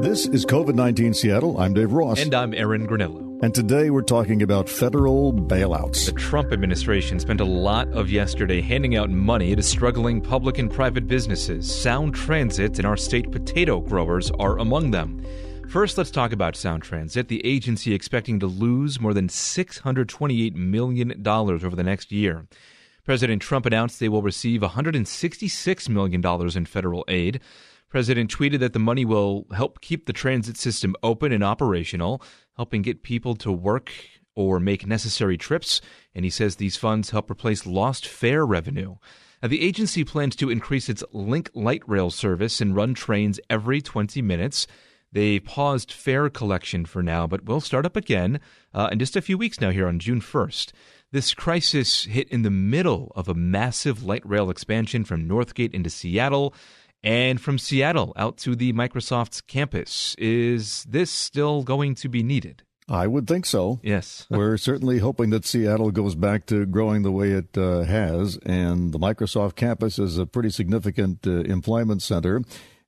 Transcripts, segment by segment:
This is COVID 19 Seattle. I'm Dave Ross. And I'm Aaron Granillo. And today we're talking about federal bailouts. The Trump administration spent a lot of yesterday handing out money to struggling public and private businesses. Sound Transit and our state potato growers are among them. First, let's talk about Sound Transit, the agency expecting to lose more than $628 million over the next year. President Trump announced they will receive $166 million in federal aid. President tweeted that the money will help keep the transit system open and operational, helping get people to work or make necessary trips. And he says these funds help replace lost fare revenue. Now, the agency plans to increase its Link light rail service and run trains every 20 minutes. They paused fare collection for now, but will start up again uh, in just a few weeks now, here on June 1st. This crisis hit in the middle of a massive light rail expansion from Northgate into Seattle and from Seattle out to the Microsoft's campus. Is this still going to be needed? I would think so. Yes. We're certainly hoping that Seattle goes back to growing the way it uh, has. And the Microsoft campus is a pretty significant uh, employment center.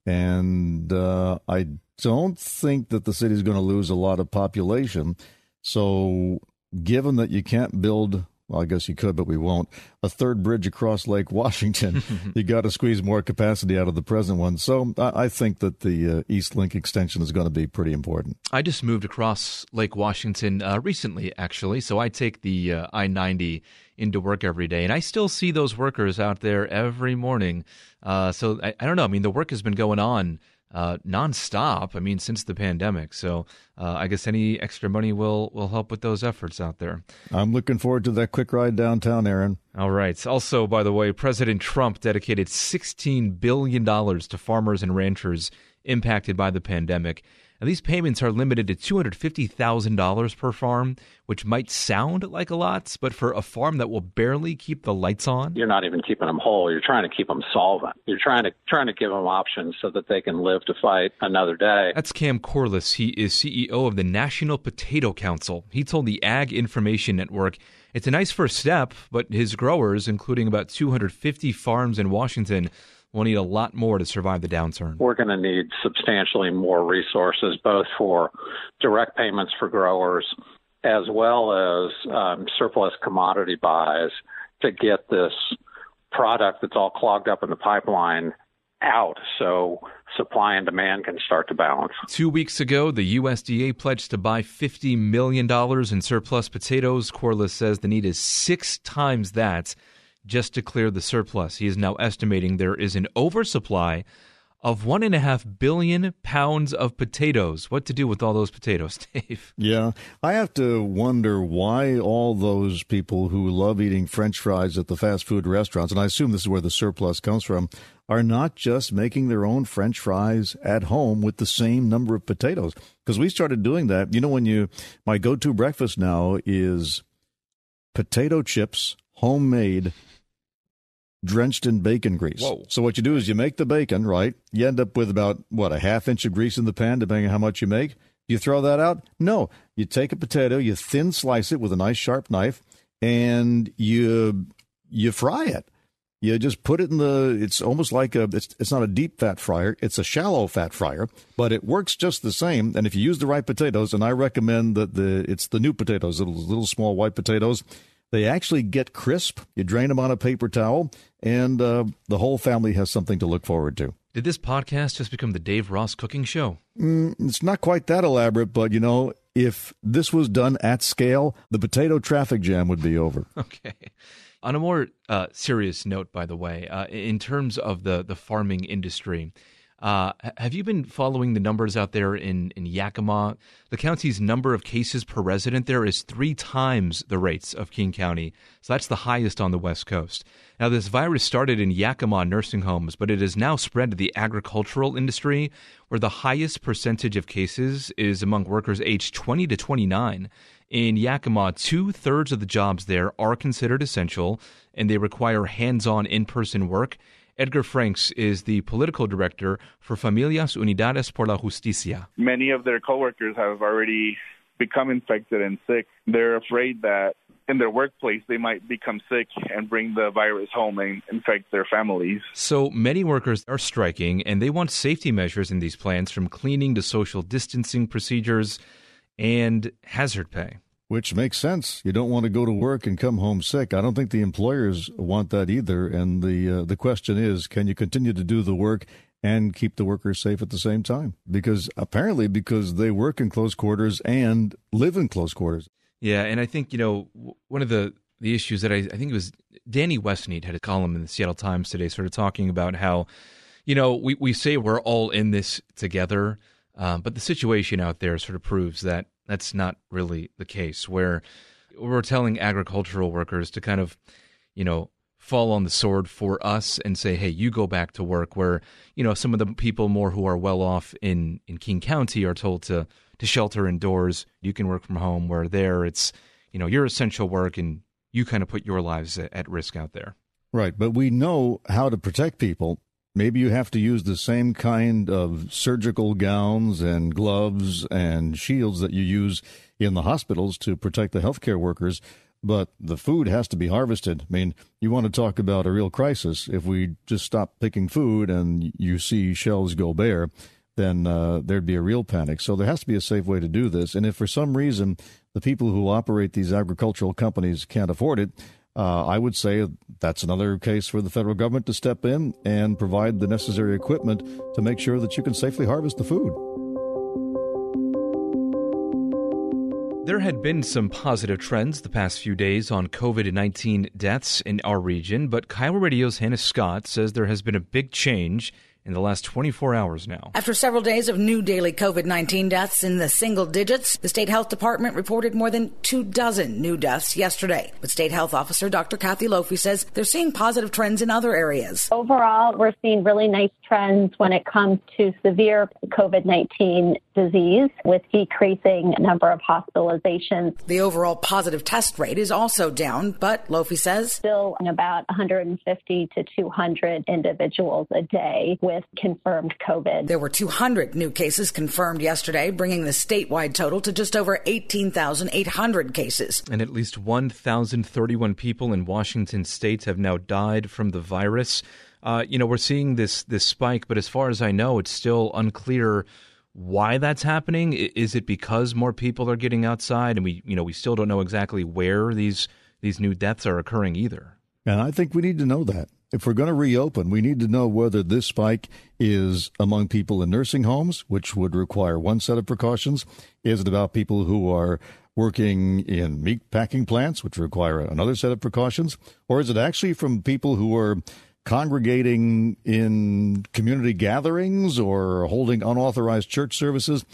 And uh, I don't think that the city is going to lose a lot of population. So, given that you can't build well, I guess you could, but we won't. A third bridge across Lake Washington. you got to squeeze more capacity out of the present one. So I, think that the uh, East Link extension is going to be pretty important. I just moved across Lake Washington uh, recently, actually. So I take the uh, I 90 into work every day, and I still see those workers out there every morning. Uh, so I, I don't know. I mean, the work has been going on uh, nonstop. I mean, since the pandemic. So uh, I guess any extra money will will help with those efforts out there. I'm looking forward to that quick ride downtown, Aaron. All right. Also, by the way, President Trump dedicated 16 billion dollars to farmers and ranchers impacted by the pandemic. Now, these payments are limited to $250,000 per farm, which might sound like a lot, but for a farm that will barely keep the lights on, you're not even keeping them whole. You're trying to keep them solvent. You're trying to trying to give them options so that they can live to fight another day. That's Kam Quarles. He is CEO of the National Potato Council. He told the Ag Information Network it's a nice first step, but his growers, including about 250 farms in Washington, We'll need a lot more to survive the downturn. We're going to need substantially more resources, both for direct payments for growers as well as um, surplus commodity buys to get this product that's all clogged up in the pipeline out so supply and demand can start to balance. Two weeks ago, the USDA pledged to buy $50 million in surplus potatoes. Quarles says the need is six times that just to clear the surplus. He is now estimating there is an oversupply of one and a half billion pounds of potatoes. What to do with all those potatoes, Dave? Yeah, I have to wonder why all those people who love eating French fries at the fast food restaurants, and I assume this is where the surplus comes from, are not just making their own French fries at home with the same number of potatoes. Because we started doing that. You know, when you, my go to breakfast now is potato chips, homemade drenched in bacon grease. Whoa. So what you do is you make the bacon, right? You end up with about what a half inch of grease in the pan, depending on how much you make. You throw that out? No. You take a potato, you thin slice it with a nice sharp knife, and you you fry it. You just put it in the. It's almost like a. It's it's not a deep fat fryer. It's a shallow fat fryer, but it works just the same. And if you use the right potatoes, and I recommend that the it's the new potatoes, little little small white potatoes. They actually get crisp. You drain them on a paper towel, and uh, the whole family has something to look forward to. Did this podcast just become the Dave Ross cooking show? Mm, it's not quite that elaborate, but you know, if this was done at scale, the potato traffic jam would be over. Okay. On a more uh, serious note, by the way, uh, in terms of the, the farming industry, uh, have you been following the numbers out there in, in Yakima? The county's number of cases per resident there is three times the rates of King County. So that's the highest on the West Coast. Now, this virus started in Yakima nursing homes, but it has now spread to the agricultural industry, where the highest percentage of cases is among workers aged 20 to 29. In Yakima, two thirds of the jobs there are considered essential, and they require hands on in person work. Edgar Franks is the political director for Familias Unidas por la Justicia. Many of their coworkers have already become infected and sick. They're afraid that in their workplace, they might become sick and bring the virus home and infect their families. So many workers are striking, and they want safety measures in these plants from cleaning to social distancing procedures and hazard pay. Which makes sense. You don't want to go to work and come home sick. I don't think the employers want that either. And the uh, the question is, can you continue to do the work and keep the workers safe at the same time? Because apparently, because they work in close quarters and live in close quarters. Yeah, and I think you know one of the the issues that I, I think it was Danny Westneat had a column in the Seattle Times today, sort of talking about how you know we we say we're all in this together, um, but the situation out there sort of proves that that's not really the case. Where we're telling agricultural workers to kind of you know fall on the sword for us and say, hey, you go back to work. Where you know some of the people more who are well off in in King County are told to to shelter indoors. You can work from home. Where there, it's you know your essential work, and you kind of put your lives at, at risk out there. Right, but we know how to protect people. Maybe you have to use the same kind of surgical gowns and gloves and shields that you use in the hospitals to protect the healthcare workers but the food has to be harvested. I mean, you want to talk about a real crisis. If we just stop picking food and you see shelves go bare, then uh, there'd be a real panic. So there has to be a safe way to do this. And if for some reason the people who operate these agricultural companies can't afford it, uh, I would say that's another case for the federal government to step in and provide the necessary equipment to make sure that you can safely harvest the food. There had been some positive trends the past few days on COVID 19 deaths in our region, but KIRO Radio's Hannah Scott says there has been a big change in the last 24 hours now. After several days of new daily COVID 19 deaths in the single digits, the state health department reported more than two dozen new deaths yesterday. But state health officer Dr. Kathy Lofy says they're seeing positive trends in other areas. Overall, we're seeing really nice trends when it comes to severe COVID 19 disease with decreasing number of hospitalizations. The overall positive test rate is also down, but Lofy says still about 150 to 200 individuals a day with with confirmed COVID. There were 200 new cases confirmed yesterday, bringing the statewide total to just over 18,800 cases. And at least 1,031 people in Washington state have now died from the virus. Uh, you know, we're seeing this this spike, but as far as I know, it's still unclear why that's happening. Is it because more people are getting outside, and we, you know, we still don't know exactly where these these new deaths are occurring either. And I think we need to know that if we're going to reopen, we need to know whether this spike is among people in nursing homes, which would require one set of precautions. Is it about people who are working in meat packing plants, which require another set of precautions? Or is it actually from people who are congregating in community gatherings or holding unauthorized church services?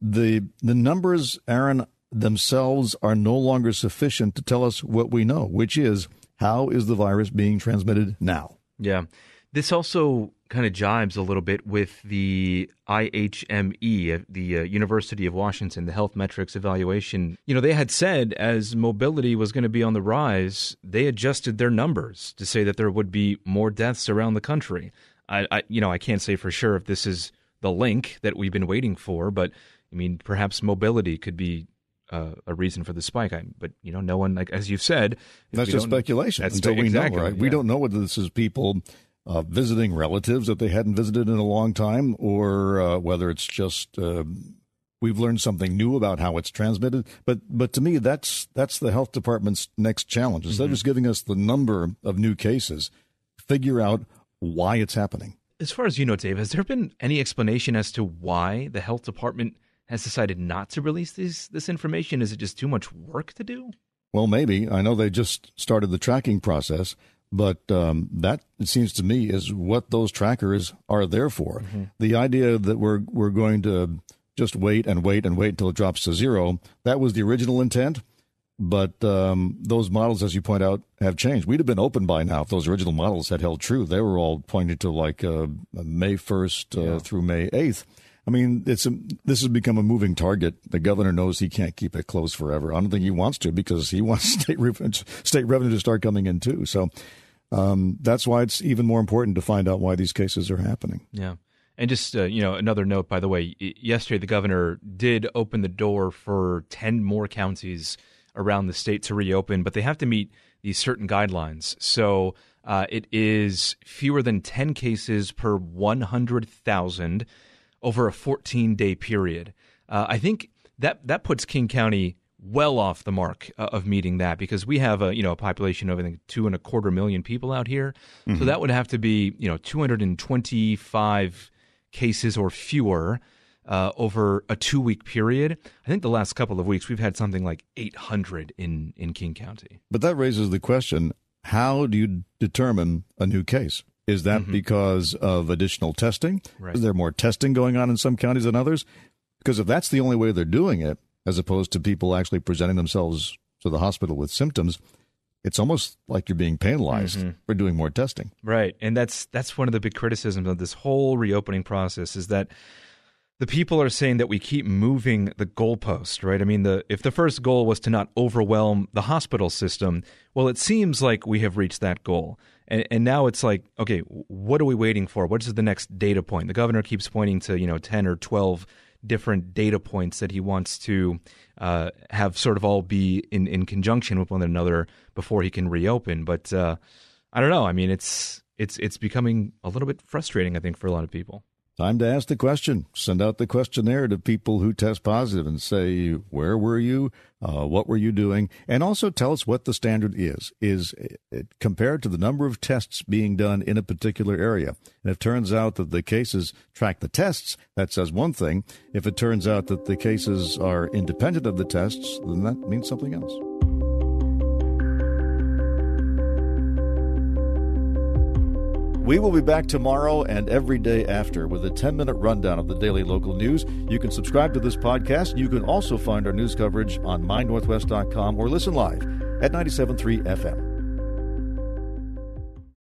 The, the numbers, Aaron, themselves are no longer sufficient to tell us what we know, which is – how is the virus being transmitted now? Yeah. This also kind of jibes a little bit with the IHME, uh, the uh, University of Washington, the Health Metrics Evaluation. You know, they had said as mobility was going to be on the rise, they adjusted their numbers to say that there would be more deaths around the country. I, I you know, I can't say for sure if this is the link that we've been waiting for, but I mean, perhaps mobility could be uh, a reason for the spike. I, but you know, no one like as you've said, that's just speculation that's until we exactly, know. Right? Yeah. We don't know whether this is people uh, visiting relatives that they hadn't visited in a long time, or uh, whether it's just uh, we've learned something new about how it's transmitted. But but to me, that's that's the health department's next challenge. Instead mm-hmm. of just giving us the number of new cases, figure out why it's happening. As far as you know, Dave, has there been any explanation as to why the health department has decided not to release this this information? Is it just too much work to do? Well, maybe. I know they just started the tracking process, but um, that it seems to me is what those trackers are there for. Mm-hmm. The idea that we're we're going to just wait and wait and wait until it drops to zero that was the original intent. But um, those models, as you point out, have changed. We'd have been open by now if those original models had held true. They were all pointing to like uh, May 1st uh, yeah. through May 8th. I mean, it's a, this has become a moving target. The governor knows he can't keep it closed forever. I don't think he wants to because he wants state revenue, state revenue to start coming in too. So um, that's why it's even more important to find out why these cases are happening. Yeah. And just uh, you know, another note, by the way, yesterday the governor did open the door for ten more counties around the state to reopen, but they have to meet these certain guidelines. So uh, it is fewer than 10 cases per 100,000 over a 14 day period. Uh, I think that, that puts King County well off the mark uh, of meeting that because we have a you know a population of I think two and a quarter million people out here, mm-hmm. so that would have to be you know 225 cases or fewer uh, over a two week period. I think the last couple of weeks we've had something like 800 in in King County. But that raises the question: How do you determine a new case? Is that mm-hmm. because of additional testing? Right. Is there more testing going on in some counties than others? Because if that's the only way they're doing it, as opposed to people actually presenting themselves to the hospital with symptoms, it's almost like you're being penalized mm-hmm. for doing more testing. Right. And that's that's one of the big criticisms of this whole reopening process is that the people are saying that we keep moving the goalpost, right? I mean, the if the first goal was to not overwhelm the hospital system, well, it seems like we have reached that goal. And, and now it's like, okay, what are we waiting for? What is the next data point? The governor keeps pointing to, you know, 10 or 12 different data points that he wants to uh, have sort of all be in, in conjunction with one another before he can reopen. But uh, I don't know. I mean, it's it's it's becoming a little bit frustrating, I think, for a lot of people. Time to ask the question. Send out the questionnaire to people who test positive and say, where were you? Uh, what were you doing? And also tell us what the standard is. Is it compared to the number of tests being done in a particular area? And if it turns out that the cases track the tests, that says one thing. If it turns out that the cases are independent of the tests, then that means something else. We will be back tomorrow and every day after with a 10 minute rundown of the daily local news. You can subscribe to this podcast. You can also find our news coverage on mynorthwest.com or listen live at 97.3 FM.